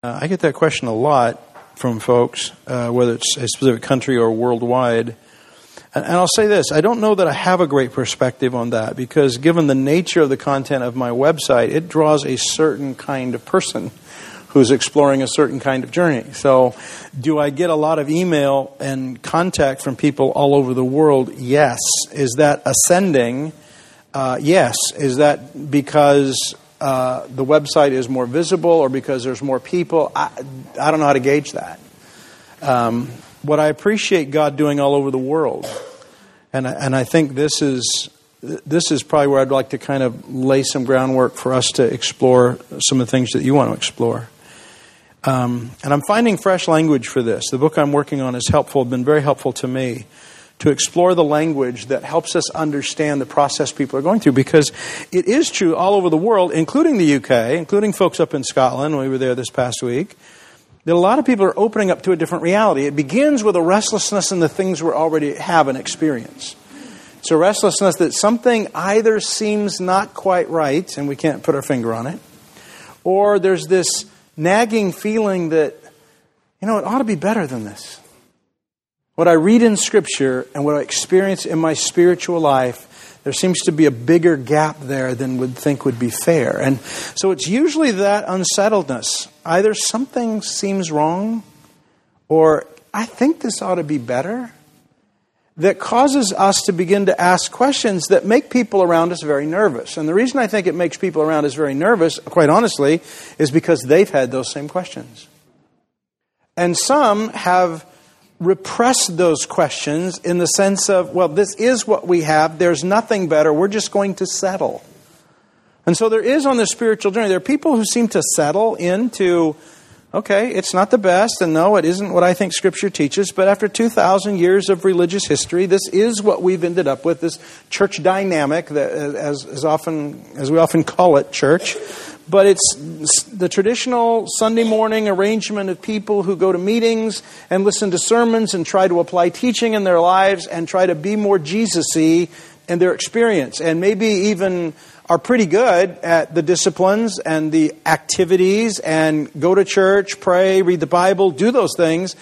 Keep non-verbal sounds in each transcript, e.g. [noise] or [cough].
Uh, I get that question a lot from folks, uh, whether it's a specific country or worldwide. And, and I'll say this I don't know that I have a great perspective on that because, given the nature of the content of my website, it draws a certain kind of person who's exploring a certain kind of journey. So, do I get a lot of email and contact from people all over the world? Yes. Is that ascending? Uh, yes. Is that because uh, the website is more visible or because there's more people? I, I don't know how to gauge that. Um, what I appreciate God doing all over the world, and I, and I think this is this is probably where I'd like to kind of lay some groundwork for us to explore some of the things that you want to explore. Um, and I'm finding fresh language for this. The book I'm working on is helpful, been very helpful to me to explore the language that helps us understand the process people are going through because it is true all over the world, including the UK, including folks up in Scotland. We were there this past week. That a lot of people are opening up to a different reality. It begins with a restlessness in the things we already have and experience. It's a restlessness that something either seems not quite right, and we can't put our finger on it, or there's this nagging feeling that, you know, it ought to be better than this. What I read in Scripture and what I experience in my spiritual life, there seems to be a bigger gap there than would think would be fair. And so it's usually that unsettledness. Either something seems wrong, or I think this ought to be better, that causes us to begin to ask questions that make people around us very nervous. And the reason I think it makes people around us very nervous, quite honestly, is because they've had those same questions. And some have repressed those questions in the sense of, well, this is what we have, there's nothing better, we're just going to settle. And so there is on the spiritual journey, there are people who seem to settle into, okay, it's not the best, and no, it isn't what I think Scripture teaches, but after 2,000 years of religious history, this is what we've ended up with this church dynamic, that, as, as, often, as we often call it, church, but it's the traditional Sunday morning arrangement of people who go to meetings and listen to sermons and try to apply teaching in their lives and try to be more Jesus y in their experience. And maybe even are pretty good at the disciplines and the activities and go to church, pray, read the Bible, do those things,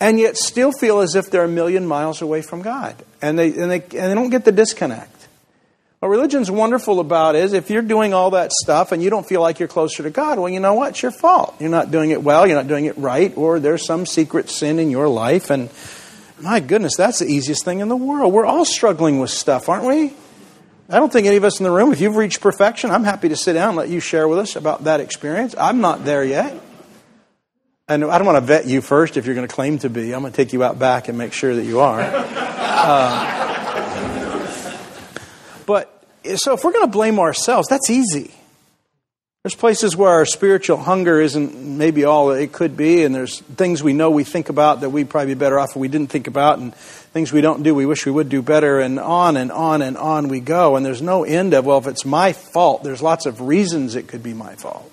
and yet still feel as if they're a million miles away from God. And they, and they, and they don't get the disconnect. What religion's wonderful about is if you're doing all that stuff and you don't feel like you're closer to God, well, you know what? It's your fault. You're not doing it well, you're not doing it right, or there's some secret sin in your life. And my goodness, that's the easiest thing in the world. We're all struggling with stuff, aren't we? I don't think any of us in the room, if you've reached perfection, I'm happy to sit down and let you share with us about that experience. I'm not there yet. And I don't want to vet you first if you're going to claim to be. I'm going to take you out back and make sure that you are. Uh, but so if we're going to blame ourselves, that's easy. There's places where our spiritual hunger isn't maybe all it could be, and there's things we know we think about that we'd probably be better off if we didn't think about, and things we don't do we wish we would do better, and on and on and on we go. And there's no end of, well, if it's my fault, there's lots of reasons it could be my fault.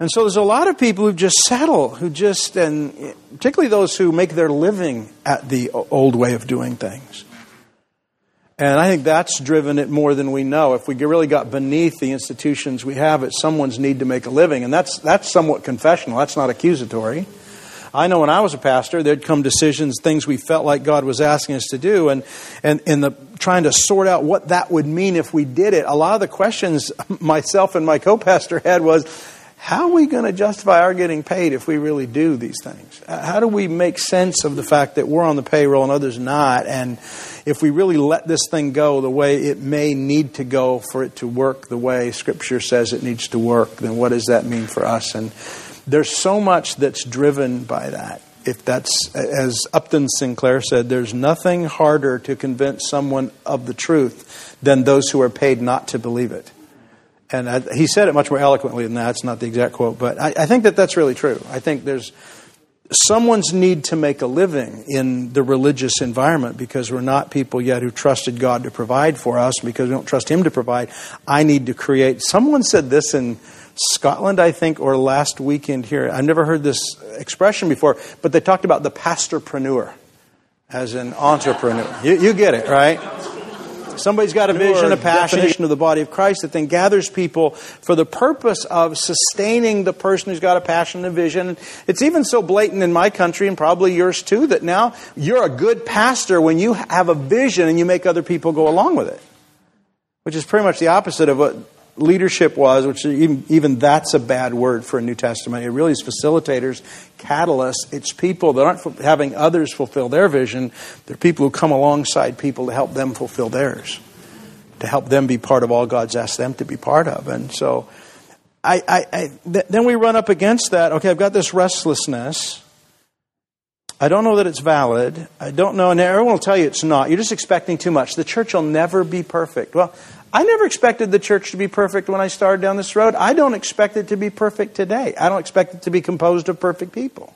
And so there's a lot of people who just settle, who just, and particularly those who make their living at the old way of doing things. And I think that's driven it more than we know. If we really got beneath the institutions we have, it's someone's need to make a living. And that's, that's somewhat confessional. That's not accusatory. I know when I was a pastor, there'd come decisions, things we felt like God was asking us to do, and, and in the trying to sort out what that would mean if we did it, a lot of the questions [laughs] myself and my co-pastor had was, how are we going to justify our getting paid if we really do these things? How do we make sense of the fact that we're on the payroll and others not? And if we really let this thing go the way it may need to go for it to work the way Scripture says it needs to work, then what does that mean for us? And there's so much that's driven by that. If that's, as Upton Sinclair said, there's nothing harder to convince someone of the truth than those who are paid not to believe it. And I, he said it much more eloquently than that. It's not the exact quote, but I, I think that that's really true. I think there's someone's need to make a living in the religious environment because we're not people yet who trusted God to provide for us because we don't trust Him to provide. I need to create. Someone said this in Scotland, I think, or last weekend here. I've never heard this expression before, but they talked about the pastorpreneur as an entrepreneur. You, you get it, right? Somebody's got a vision, a passion, definition of the body of Christ that then gathers people for the purpose of sustaining the person who's got a passion and a vision. It's even so blatant in my country and probably yours too that now you're a good pastor when you have a vision and you make other people go along with it. Which is pretty much the opposite of what leadership was, which even, even that's a bad word for a New Testament. It really is facilitators, catalysts. It's people that aren't having others fulfill their vision. They're people who come alongside people to help them fulfill theirs, to help them be part of all God's asked them to be part of. And so, I, I, I th- then we run up against that. Okay, I've got this restlessness. I don't know that it's valid. I don't know, and everyone will tell you it's not. You're just expecting too much. The church will never be perfect. Well, I never expected the church to be perfect when I started down this road. I don't expect it to be perfect today. I don't expect it to be composed of perfect people.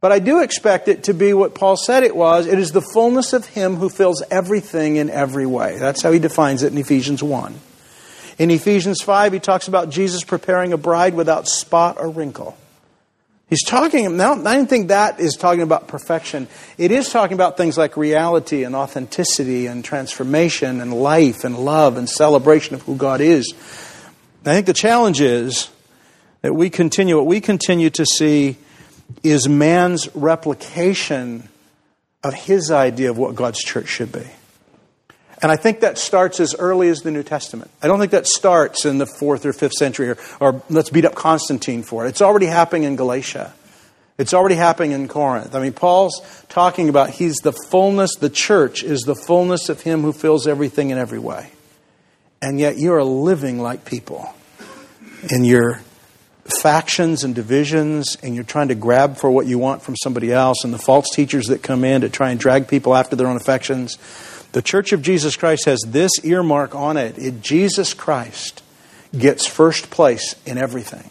But I do expect it to be what Paul said it was. It is the fullness of Him who fills everything in every way. That's how he defines it in Ephesians 1. In Ephesians 5, he talks about Jesus preparing a bride without spot or wrinkle. He's talking, I don't think that is talking about perfection. It is talking about things like reality and authenticity and transformation and life and love and celebration of who God is. I think the challenge is that we continue, what we continue to see is man's replication of his idea of what God's church should be. And I think that starts as early as the New Testament. I don't think that starts in the fourth or fifth century, or, or let's beat up Constantine for it. It's already happening in Galatia. It's already happening in Corinth. I mean, Paul's talking about he's the fullness, the church is the fullness of him who fills everything in every way. And yet you are living like people in your factions and divisions, and you're trying to grab for what you want from somebody else, and the false teachers that come in to try and drag people after their own affections. The Church of Jesus Christ has this earmark on it. it Jesus Christ gets first place in everything.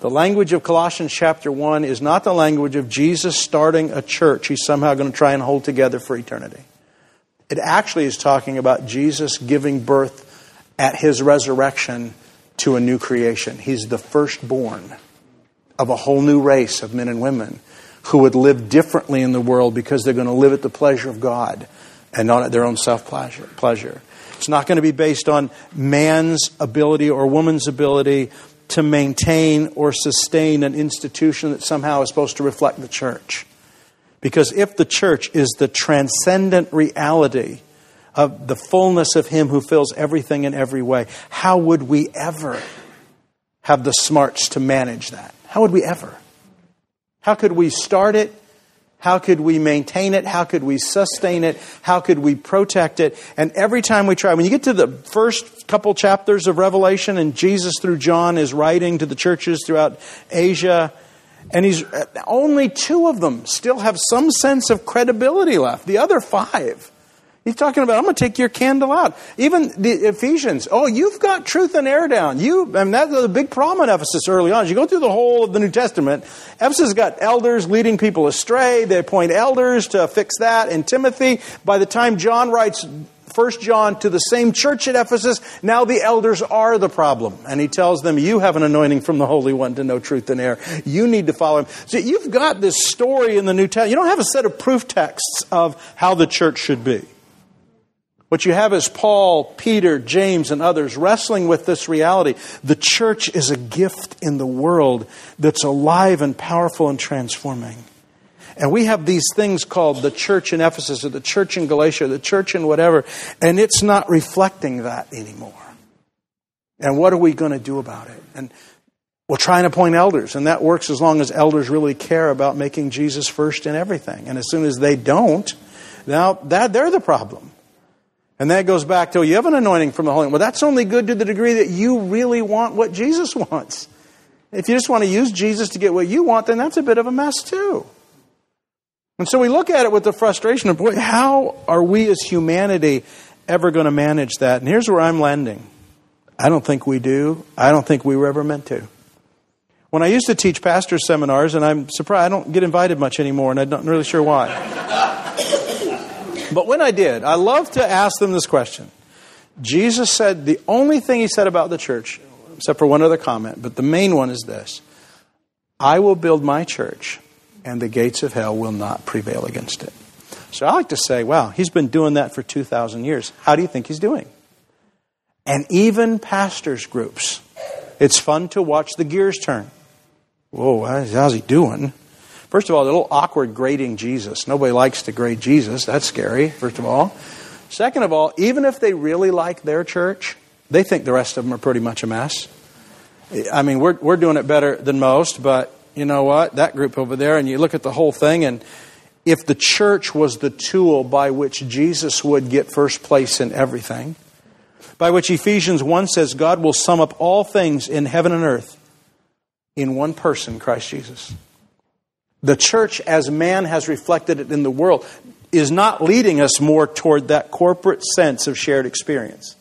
The language of Colossians chapter 1 is not the language of Jesus starting a church he's somehow going to try and hold together for eternity. It actually is talking about Jesus giving birth at his resurrection to a new creation. He's the firstborn of a whole new race of men and women who would live differently in the world because they're going to live at the pleasure of God and not at their own self pleasure. It's not going to be based on man's ability or woman's ability to maintain or sustain an institution that somehow is supposed to reflect the church. Because if the church is the transcendent reality of the fullness of Him who fills everything in every way, how would we ever have the smarts to manage that? How would we ever? How could we start it how could we maintain it? How could we sustain it? How could we protect it? And every time we try, when you get to the first couple chapters of Revelation, and Jesus through John is writing to the churches throughout Asia, and he's uh, only two of them still have some sense of credibility left. The other five He's talking about, I'm going to take your candle out. Even the Ephesians, oh, you've got truth and error down. You, I mean, that's a big problem in Ephesus early on. As you go through the whole of the New Testament, Ephesus has got elders leading people astray. They appoint elders to fix that. In Timothy, by the time John writes First John to the same church at Ephesus, now the elders are the problem. And he tells them, You have an anointing from the Holy One to know truth and error. You need to follow him. So you've got this story in the New Testament. You don't have a set of proof texts of how the church should be. What you have is Paul, Peter, James, and others wrestling with this reality. The church is a gift in the world that's alive and powerful and transforming. And we have these things called the church in Ephesus or the church in Galatia, or the church in whatever, and it's not reflecting that anymore. And what are we going to do about it? And we'll try and appoint elders, and that works as long as elders really care about making Jesus first in everything. And as soon as they don't, now that they're the problem. And that goes back to oh, you have an anointing from the Holy. Well, that's only good to the degree that you really want what Jesus [laughs] wants. If you just want to use Jesus to get what you want, then that's a bit of a mess too. And so we look at it with the frustration of, boy, how are we as humanity ever going to manage that? And here's where I'm landing. I don't think we do. I don't think we were ever meant to. When I used to teach pastor seminars, and I'm surprised I don't get invited much anymore, and I'm not really sure why. But when I did, I love to ask them this question. Jesus said the only thing he said about the church, except for one other comment, but the main one is this I will build my church, and the gates of hell will not prevail against it. So I like to say, wow, he's been doing that for 2,000 years. How do you think he's doing? And even pastors' groups. It's fun to watch the gears turn. Whoa, how's he doing? First of all, they're a little awkward grading Jesus. Nobody likes to grade Jesus. That's scary, first of all. Second of all, even if they really like their church, they think the rest of them are pretty much a mess. I mean, we're, we're doing it better than most, but you know what? That group over there, and you look at the whole thing, and if the church was the tool by which Jesus would get first place in everything, by which Ephesians 1 says God will sum up all things in heaven and earth in one person, Christ Jesus. The church, as man has reflected it in the world, is not leading us more toward that corporate sense of shared experience.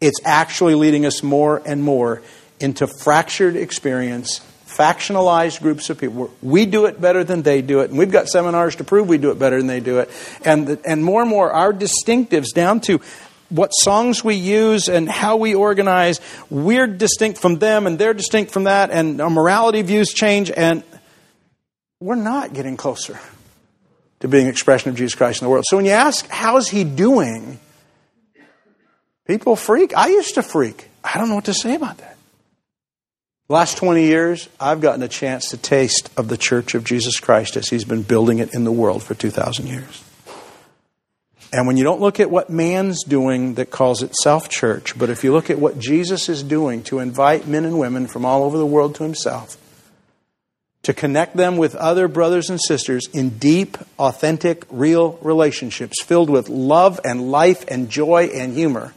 It's actually leading us more and more into fractured experience, factionalized groups of people. We do it better than they do it, and we've got seminars to prove we do it better than they do it. And, the, and more and more, our distinctives down to what songs we use and how we organize, we're distinct from them and they're distinct from that, and our morality views change, and we're not getting closer to being an expression of Jesus Christ in the world. So when you ask, how's he doing? People freak. I used to freak. I don't know what to say about that. last 20 years, I've gotten a chance to taste of the church of Jesus Christ as he's been building it in the world for 2,000 years. And when you don't look at what man's doing that calls itself church, but if you look at what Jesus is doing to invite men and women from all over the world to himself, to connect them with other brothers and sisters in deep, authentic, real relationships filled with love and life and joy and humor,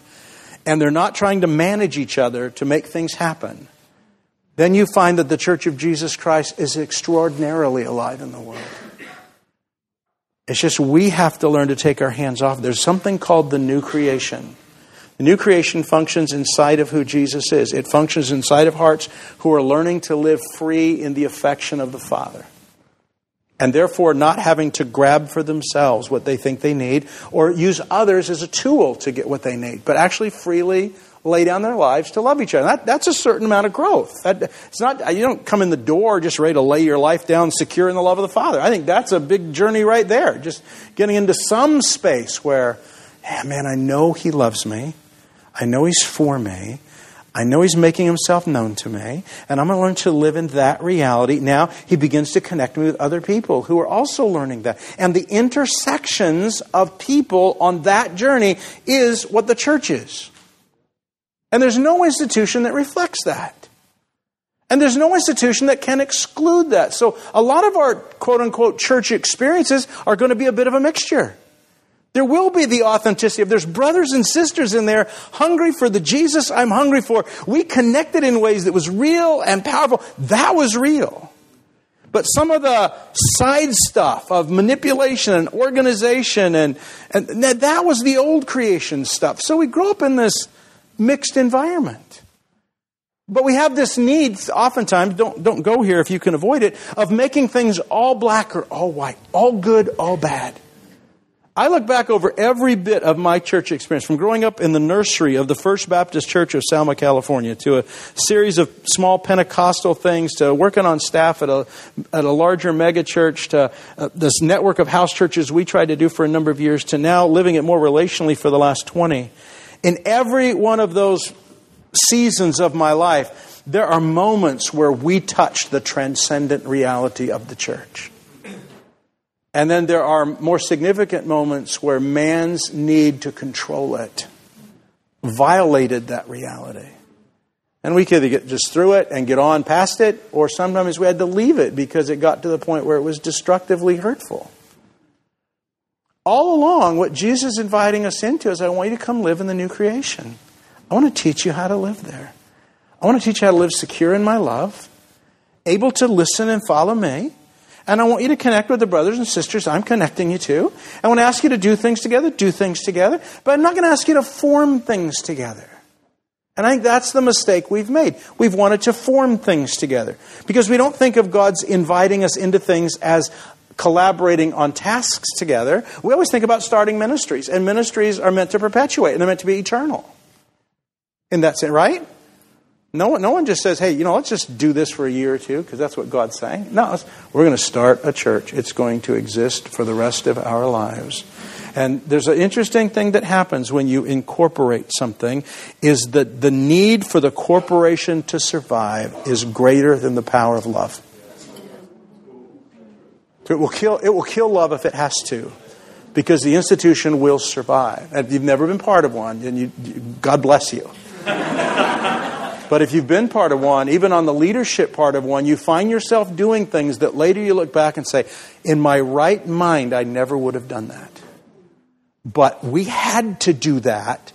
and they're not trying to manage each other to make things happen, then you find that the Church of Jesus Christ is extraordinarily alive in the world. It's just we have to learn to take our hands off. There's something called the new creation. The new creation functions inside of who Jesus is. It functions inside of hearts who are learning to live free in the affection of the Father. And therefore, not having to grab for themselves what they think they need or use others as a tool to get what they need, but actually freely lay down their lives to love each other. That, that's a certain amount of growth. That, it's not, you don't come in the door just ready to lay your life down secure in the love of the Father. I think that's a big journey right there. Just getting into some space where, hey, man, I know He loves me. I know He's for me. I know He's making Himself known to me, and I'm going to learn to live in that reality. Now He begins to connect me with other people who are also learning that. And the intersections of people on that journey is what the church is. And there's no institution that reflects that. And there's no institution that can exclude that. So a lot of our quote unquote church experiences are going to be a bit of a mixture. There will be the authenticity of there's brothers and sisters in there hungry for the Jesus I'm hungry for. We connected in ways that was real and powerful. That was real. But some of the side stuff of manipulation and organization and, and that was the old creation stuff. So we grow up in this mixed environment. But we have this need, oftentimes, don't, don't go here if you can avoid it, of making things all black or all white, all good, all bad. I look back over every bit of my church experience, from growing up in the nursery of the First Baptist Church of Selma, California, to a series of small Pentecostal things, to working on staff at a, at a larger megachurch, to uh, this network of house churches we tried to do for a number of years, to now living it more relationally for the last 20. In every one of those seasons of my life, there are moments where we touch the transcendent reality of the church. And then there are more significant moments where man's need to control it violated that reality. And we could get just through it and get on past it, or sometimes we had to leave it because it got to the point where it was destructively hurtful all along, what Jesus is inviting us into is I want you to come live in the new creation. I want to teach you how to live there. I want to teach you how to live secure in my love, able to listen and follow me. And I want you to connect with the brothers and sisters I'm connecting you to. I want to ask you to do things together, do things together, but I'm not going to ask you to form things together. And I think that's the mistake we've made. We've wanted to form things together because we don't think of God's inviting us into things as collaborating on tasks together, we always think about starting ministries. And ministries are meant to perpetuate and they're meant to be eternal. And that's it, right? No one, no one just says, hey, you know, let's just do this for a year or two because that's what God's saying. No, we're going to start a church. It's going to exist for the rest of our lives. And there's an interesting thing that happens when you incorporate something is that the need for the corporation to survive is greater than the power of love. It will kill, it will kill love if it has to because the institution will survive. And if you've never been part of one, then you, God bless you. [laughs] but if you've been part of one, even on the leadership part of one, you find yourself doing things that later you look back and say, in my right mind, I never would have done that. But we had to do that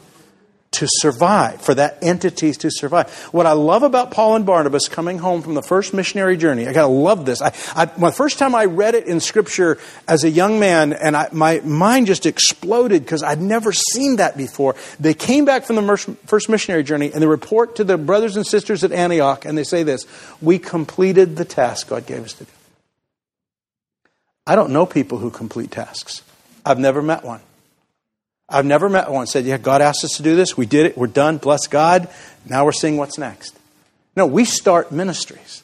to survive, for that entity to survive. What I love about Paul and Barnabas coming home from the first missionary journey, I gotta love this. I, I, the first time I read it in Scripture as a young man, and I, my mind just exploded because I'd never seen that before. They came back from the first missionary journey, and they report to the brothers and sisters at Antioch, and they say this: "We completed the task God gave us to do." I don't know people who complete tasks. I've never met one. I've never met one said, Yeah, God asked us to do this. We did it. We're done. Bless God. Now we're seeing what's next. No, we start ministries.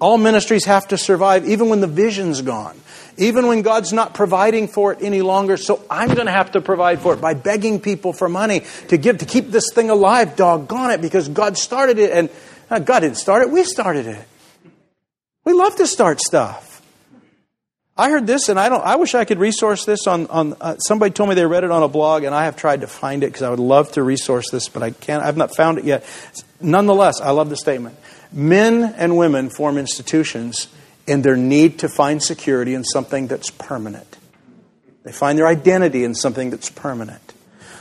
All ministries have to survive, even when the vision's gone, even when God's not providing for it any longer. So I'm going to have to provide for it by begging people for money to give, to keep this thing alive, doggone it, because God started it. And uh, God didn't start it, we started it. We love to start stuff. I heard this, and I don't. I wish I could resource this on. on uh, somebody told me they read it on a blog, and I have tried to find it because I would love to resource this, but I can't. I've not found it yet. Nonetheless, I love the statement. Men and women form institutions in their need to find security in something that's permanent. They find their identity in something that's permanent.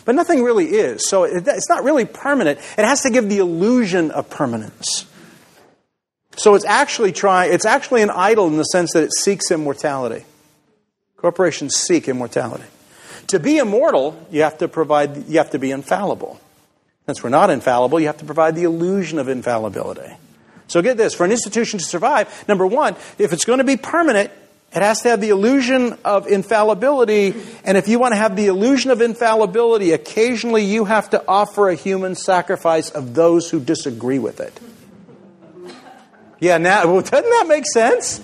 But nothing really is. So it's not really permanent. It has to give the illusion of permanence. So it's actually trying, it's actually an idol in the sense that it seeks immortality. Corporations seek immortality. To be immortal, you have to provide, you have to be infallible. Since we're not infallible, you have to provide the illusion of infallibility. So get this for an institution to survive, number one, if it's going to be permanent, it has to have the illusion of infallibility. And if you want to have the illusion of infallibility, occasionally you have to offer a human sacrifice of those who disagree with it. Yeah, now, [laughs] well, doesn't that make sense?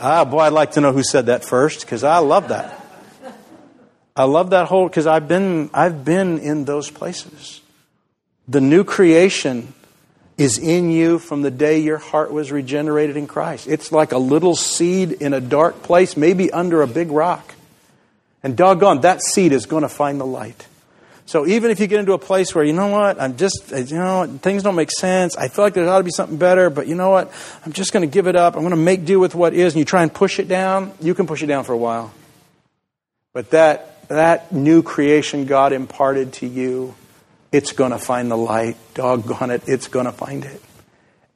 Ah, boy, I'd like to know who said that first because I love that. I love that whole because I've been I've been in those places. The new creation is in you from the day your heart was regenerated in Christ. It's like a little seed in a dark place, maybe under a big rock. And doggone, that seed is going to find the light. So even if you get into a place where, you know what, I'm just, uh, you know, things don't make sense. I feel like there ought to be something better, but you know what, I'm just going to give it up. I'm going to make do with what is, and you try and push it down, you can push it down for a while. But that, that new creation God imparted to you, it's going to find the light. Doggone it, it's going to find it.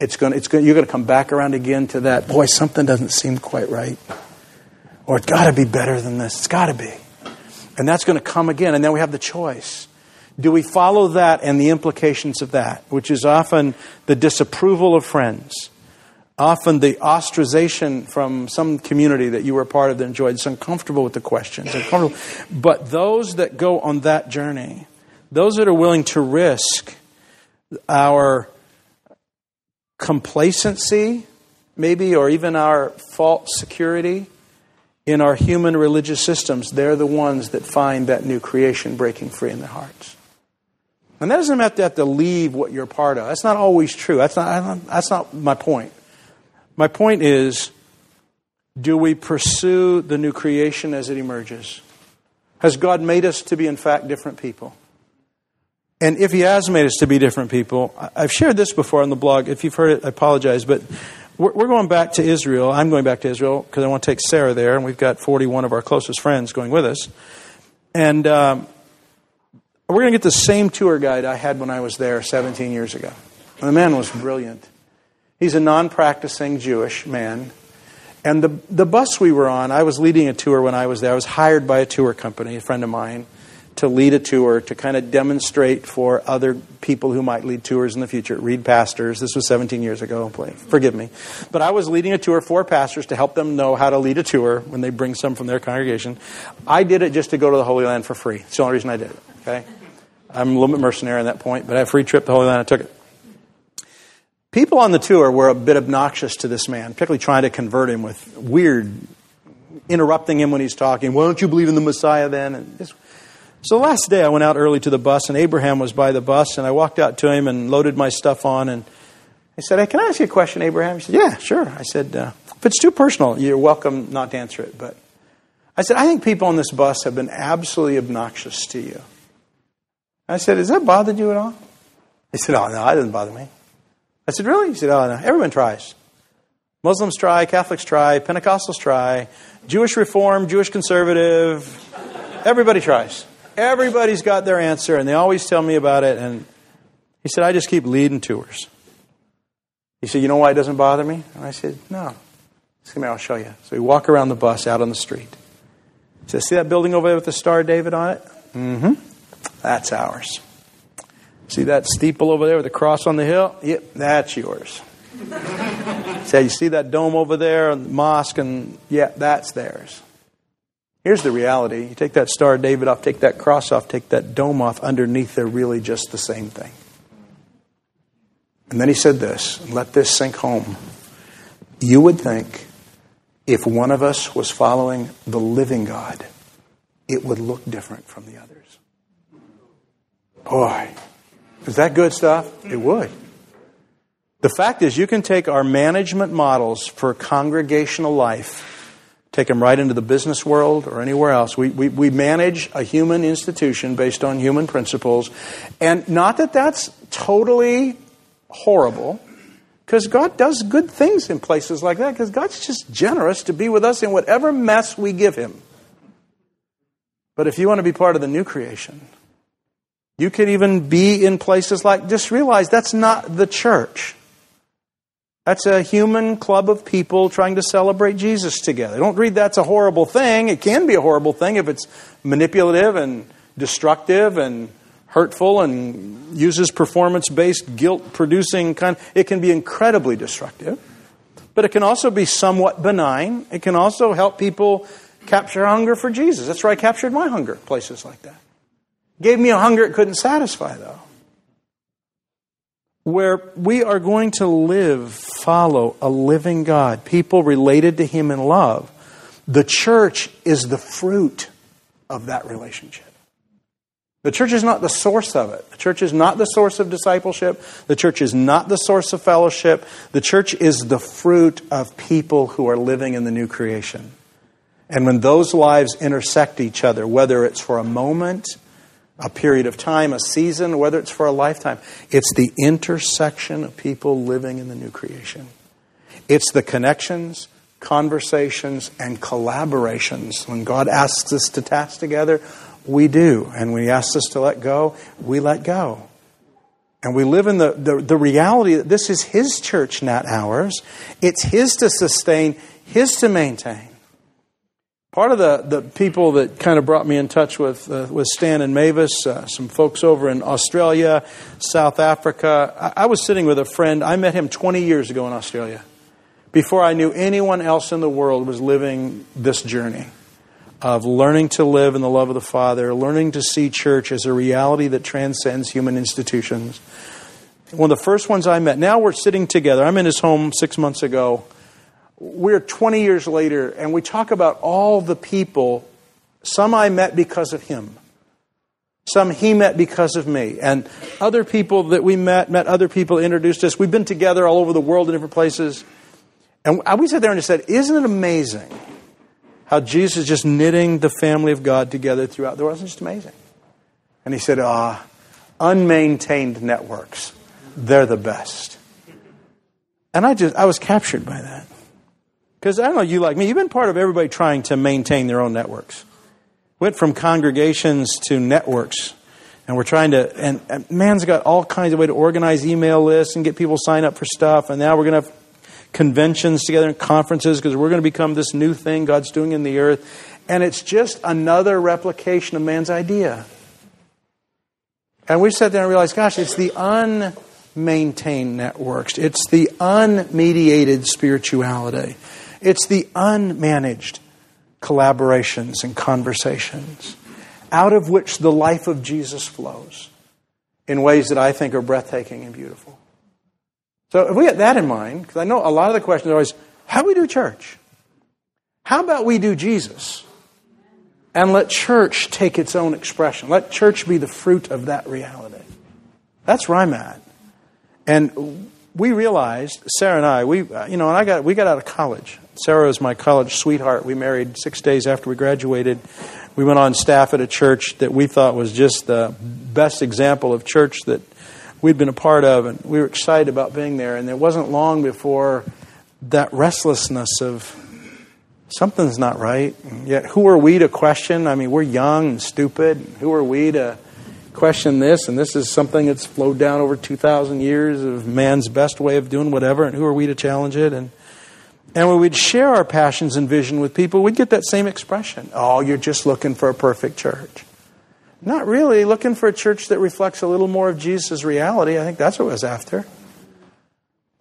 It's going, it's going, you're going to come back around again to that, boy, something doesn't seem quite right. Or it's got to be better than this. It's got to be. And that's going to come again. And then we have the choice. Do we follow that and the implications of that, which is often the disapproval of friends, often the ostracization from some community that you were a part of that enjoyed, it's uncomfortable with the questions. But those that go on that journey, those that are willing to risk our complacency, maybe, or even our false security, in our human religious systems, they're the ones that find that new creation breaking free in their hearts. And that doesn't mean to have to leave what you're part of. That's not always true. That's not, that's not my point. My point is do we pursue the new creation as it emerges? Has God made us to be, in fact, different people? And if He has made us to be different people, I've shared this before on the blog. If you've heard it, I apologize. But we're going back to Israel. I'm going back to Israel because I want to take Sarah there, and we've got 41 of our closest friends going with us. And um, we're going to get the same tour guide I had when I was there 17 years ago. And the man was brilliant. He's a non practicing Jewish man. And the, the bus we were on, I was leading a tour when I was there. I was hired by a tour company, a friend of mine to lead a tour to kind of demonstrate for other people who might lead tours in the future. Read pastors. This was 17 years ago. Forgive me. But I was leading a tour for pastors to help them know how to lead a tour when they bring some from their congregation. I did it just to go to the Holy Land for free. It's the only reason I did it. Okay? I'm a little bit mercenary on that point, but I had a free trip to the Holy Land. I took it. People on the tour were a bit obnoxious to this man, particularly trying to convert him with weird, interrupting him when he's talking. Why don't you believe in the Messiah then? And this, so the last day I went out early to the bus, and Abraham was by the bus, and I walked out to him and loaded my stuff on, and I said, hey, can I ask you a question, Abraham? He said, yeah, sure. I said, uh, if it's too personal, you're welcome not to answer it. But I said, I think people on this bus have been absolutely obnoxious to you. I said, has that bothered you at all? He said, oh, no, that doesn't bother me. I said, Really? He said, Oh, no. Everyone tries. Muslims try, Catholics try, Pentecostals try, Jewish Reform, Jewish Conservative. Everybody tries. Everybody's got their answer, and they always tell me about it. And he said, I just keep leading tours. He said, You know why it doesn't bother me? And I said, No. He said, I'll show you. So we walk around the bus out on the street. He said, See that building over there with the Star David on it? Mm hmm. That's ours. See that steeple over there with the cross on the hill? Yep, that's yours. [laughs] Say, you see that dome over there, and the mosque, and yeah, that's theirs. Here's the reality. You take that Star of David off, take that cross off, take that dome off, underneath they're really just the same thing. And then he said this, let this sink home. You would think if one of us was following the living God, it would look different from the others. Boy, is that good stuff? It would. The fact is, you can take our management models for congregational life, take them right into the business world or anywhere else. We, we, we manage a human institution based on human principles. And not that that's totally horrible, because God does good things in places like that, because God's just generous to be with us in whatever mess we give Him. But if you want to be part of the new creation, you could even be in places like, just realize that's not the church. That's a human club of people trying to celebrate Jesus together. Don't read that's a horrible thing. It can be a horrible thing if it's manipulative and destructive and hurtful and uses performance based guilt producing kind. It can be incredibly destructive. But it can also be somewhat benign. It can also help people capture hunger for Jesus. That's where I captured my hunger, places like that. Gave me a hunger it couldn't satisfy, though. Where we are going to live, follow a living God, people related to Him in love. The church is the fruit of that relationship. The church is not the source of it. The church is not the source of discipleship. The church is not the source of fellowship. The church is the fruit of people who are living in the new creation. And when those lives intersect each other, whether it's for a moment a period of time, a season, whether it's for a lifetime. It's the intersection of people living in the new creation. It's the connections, conversations, and collaborations. When God asks us to task together, we do. And when He asks us to let go, we let go. And we live in the, the, the reality that this is His church, not ours. It's His to sustain, His to maintain. Part of the, the people that kind of brought me in touch with, uh, with Stan and Mavis, uh, some folks over in Australia, South Africa. I, I was sitting with a friend. I met him 20 years ago in Australia. Before I knew anyone else in the world was living this journey of learning to live in the love of the Father, learning to see church as a reality that transcends human institutions. One of the first ones I met, now we're sitting together. I'm in his home six months ago we're 20 years later and we talk about all the people, some I met because of him, some he met because of me, and other people that we met, met other people, introduced us. We've been together all over the world in different places. And we sat there and just said, Isn't it amazing how Jesus is just knitting the family of God together throughout the world? Isn't just amazing? And he said, Ah, unmaintained networks, they're the best. And I just, I was captured by that. Because I don't know, you like me, you've been part of everybody trying to maintain their own networks. Went from congregations to networks. And we're trying to, and, and man's got all kinds of way to organize email lists and get people sign up for stuff. And now we're going to have conventions together and conferences because we're going to become this new thing God's doing in the earth. And it's just another replication of man's idea. And we sat there and realized, gosh, it's the unmaintained networks. It's the unmediated spirituality. It's the unmanaged collaborations and conversations out of which the life of Jesus flows in ways that I think are breathtaking and beautiful. So if we get that in mind, because I know a lot of the questions are always, how do we do church? How about we do Jesus? And let church take its own expression. Let church be the fruit of that reality. That's where I'm at. And we realized, Sarah and I, we, uh, you know, and I got, we got out of college. Sarah was my college sweetheart. We married six days after we graduated. We went on staff at a church that we thought was just the best example of church that we'd been a part of, and we were excited about being there. And it wasn't long before that restlessness of something's not right. Yet, who are we to question? I mean, we're young and stupid. Who are we to question this? And this is something that's flowed down over 2,000 years of man's best way of doing whatever. And who are we to challenge it? And and when we'd share our passions and vision with people, we'd get that same expression. Oh, you're just looking for a perfect church. Not really. Looking for a church that reflects a little more of Jesus' reality. I think that's what I was after.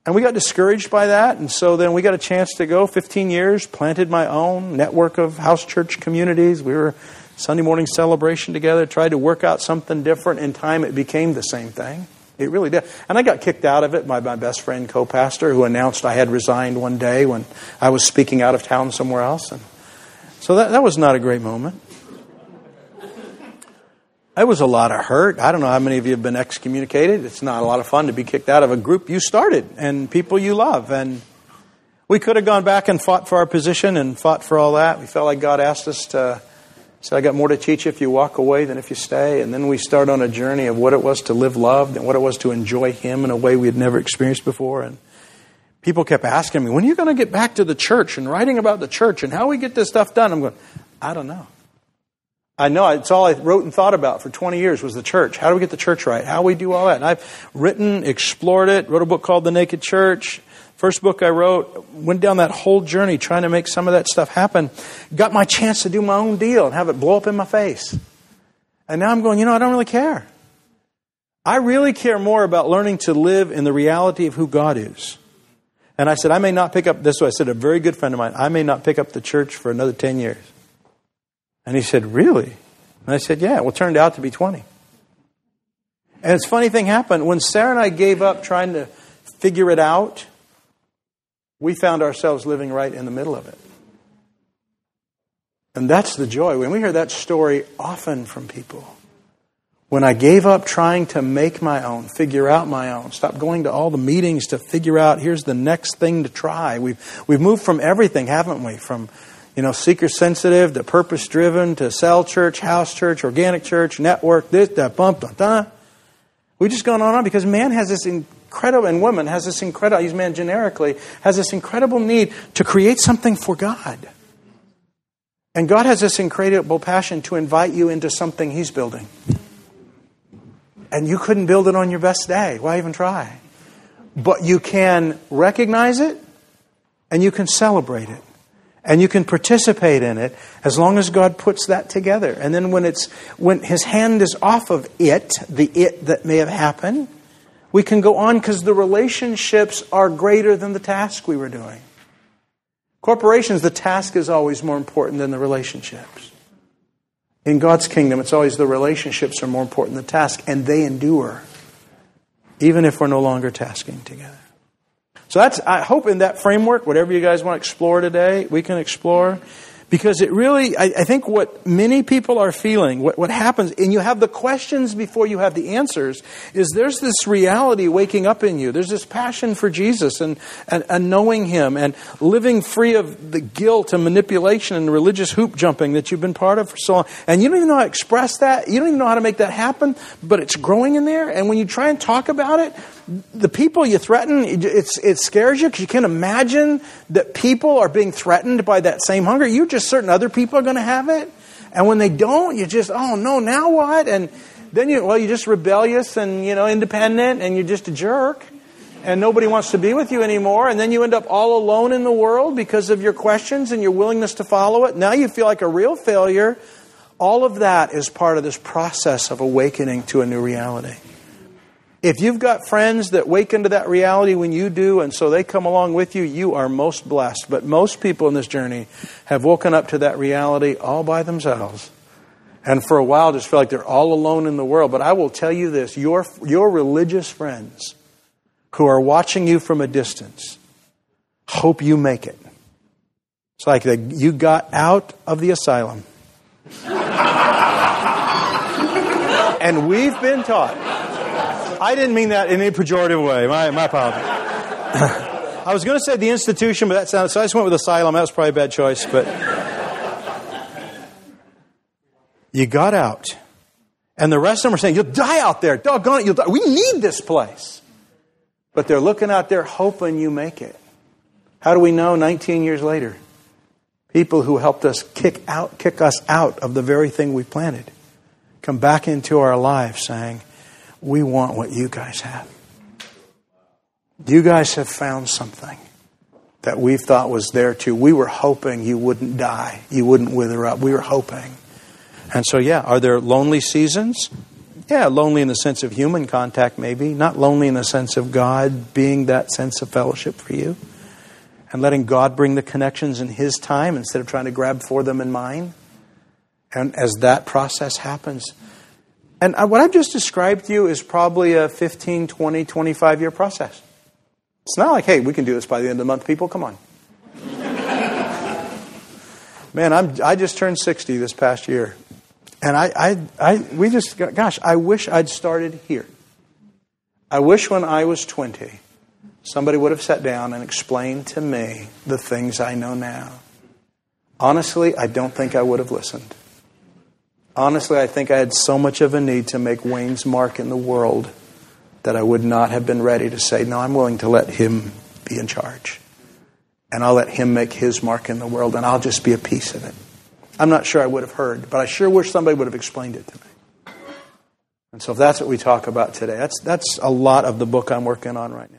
And we got discouraged by that, and so then we got a chance to go 15 years, planted my own network of house church communities. We were Sunday morning celebration together, tried to work out something different. In time, it became the same thing. It really did. And I got kicked out of it by my best friend, co pastor, who announced I had resigned one day when I was speaking out of town somewhere else. And so that, that was not a great moment. It was a lot of hurt. I don't know how many of you have been excommunicated. It's not a lot of fun to be kicked out of a group you started and people you love. And we could have gone back and fought for our position and fought for all that. We felt like God asked us to say, I got more to teach you if you walk away than if you stay. And then we start on a journey of what it was to live loved and what it was to enjoy Him in a way we had never experienced before. And people kept asking me, when are you going to get back to the church and writing about the church and how we get this stuff done? I'm going, I don't know. I know it's all I wrote and thought about for 20 years was the church. How do we get the church right? How we do all that? And I've written, explored it, wrote a book called The Naked Church. First book I wrote, went down that whole journey trying to make some of that stuff happen. Got my chance to do my own deal and have it blow up in my face. And now I'm going, you know, I don't really care. I really care more about learning to live in the reality of who God is. And I said, I may not pick up, this way I said, a very good friend of mine, I may not pick up the church for another 10 years. And he said, Really? And I said, Yeah. Well, it turned out to be 20. And it's funny thing happened. When Sarah and I gave up trying to figure it out, we found ourselves living right in the middle of it. And that's the joy. When we hear that story often from people, when I gave up trying to make my own, figure out my own, stop going to all the meetings to figure out here's the next thing to try. We've, we've moved from everything, haven't we? From you know, seeker sensitive to purpose driven to cell church, house church, organic church, network, this, that, bump, da, da. We've just gone on and on because man has this incredible, and woman has this incredible, I use man generically, has this incredible need to create something for God. And God has this incredible passion to invite you into something He's building. And you couldn't build it on your best day. Why even try? But you can recognize it and you can celebrate it and you can participate in it as long as God puts that together. And then when it's when his hand is off of it, the it that may have happened, we can go on because the relationships are greater than the task we were doing. Corporations, the task is always more important than the relationships. In God's kingdom, it's always the relationships are more important than the task, and they endure, even if we're no longer tasking together. So that's, I hope in that framework, whatever you guys want to explore today, we can explore. Because it really, I, I, think what many people are feeling, what, what happens, and you have the questions before you have the answers, is there's this reality waking up in you. There's this passion for Jesus and, and, and knowing Him and living free of the guilt and manipulation and religious hoop jumping that you've been part of for so long. And you don't even know how to express that. You don't even know how to make that happen, but it's growing in there. And when you try and talk about it, the people you threaten, it scares you because you can't imagine that people are being threatened by that same hunger. You're just certain other people are going to have it. And when they don't, you just, oh no, now what? And then you, well, you're just rebellious and, you know, independent and you're just a jerk. And nobody wants to be with you anymore. And then you end up all alone in the world because of your questions and your willingness to follow it. Now you feel like a real failure. All of that is part of this process of awakening to a new reality. If you've got friends that wake into that reality when you do, and so they come along with you, you are most blessed. But most people in this journey have woken up to that reality all by themselves. And for a while just feel like they're all alone in the world. But I will tell you this your, your religious friends who are watching you from a distance hope you make it. It's like the, you got out of the asylum. [laughs] and we've been taught. I didn't mean that in any pejorative way. My, my apologies. I was going to say the institution, but that sounds, so I just went with asylum. That was probably a bad choice, but you got out. And the rest of them are saying, You'll die out there. Doggone it, you'll die. We need this place. But they're looking out there hoping you make it. How do we know 19 years later? People who helped us kick out kick us out of the very thing we planted come back into our lives saying, We want what you guys have. You guys have found something that we thought was there too. We were hoping you wouldn't die, you wouldn't wither up. We were hoping. And so, yeah, are there lonely seasons? Yeah, lonely in the sense of human contact, maybe. Not lonely in the sense of God being that sense of fellowship for you. And letting God bring the connections in His time instead of trying to grab for them in mine. And as that process happens, and what I've just described to you is probably a 15, 20, 25 year process. It's not like, hey, we can do this by the end of the month, people. Come on. Man, I'm, I just turned 60 this past year. And I, I, I, we just, gosh, I wish I'd started here. I wish when I was 20, somebody would have sat down and explained to me the things I know now. Honestly, I don't think I would have listened. Honestly, I think I had so much of a need to make Wayne's mark in the world that I would not have been ready to say, No, I'm willing to let him be in charge. And I'll let him make his mark in the world, and I'll just be a piece of it. I'm not sure I would have heard, but I sure wish somebody would have explained it to me. And so if that's what we talk about today, that's, that's a lot of the book I'm working on right now.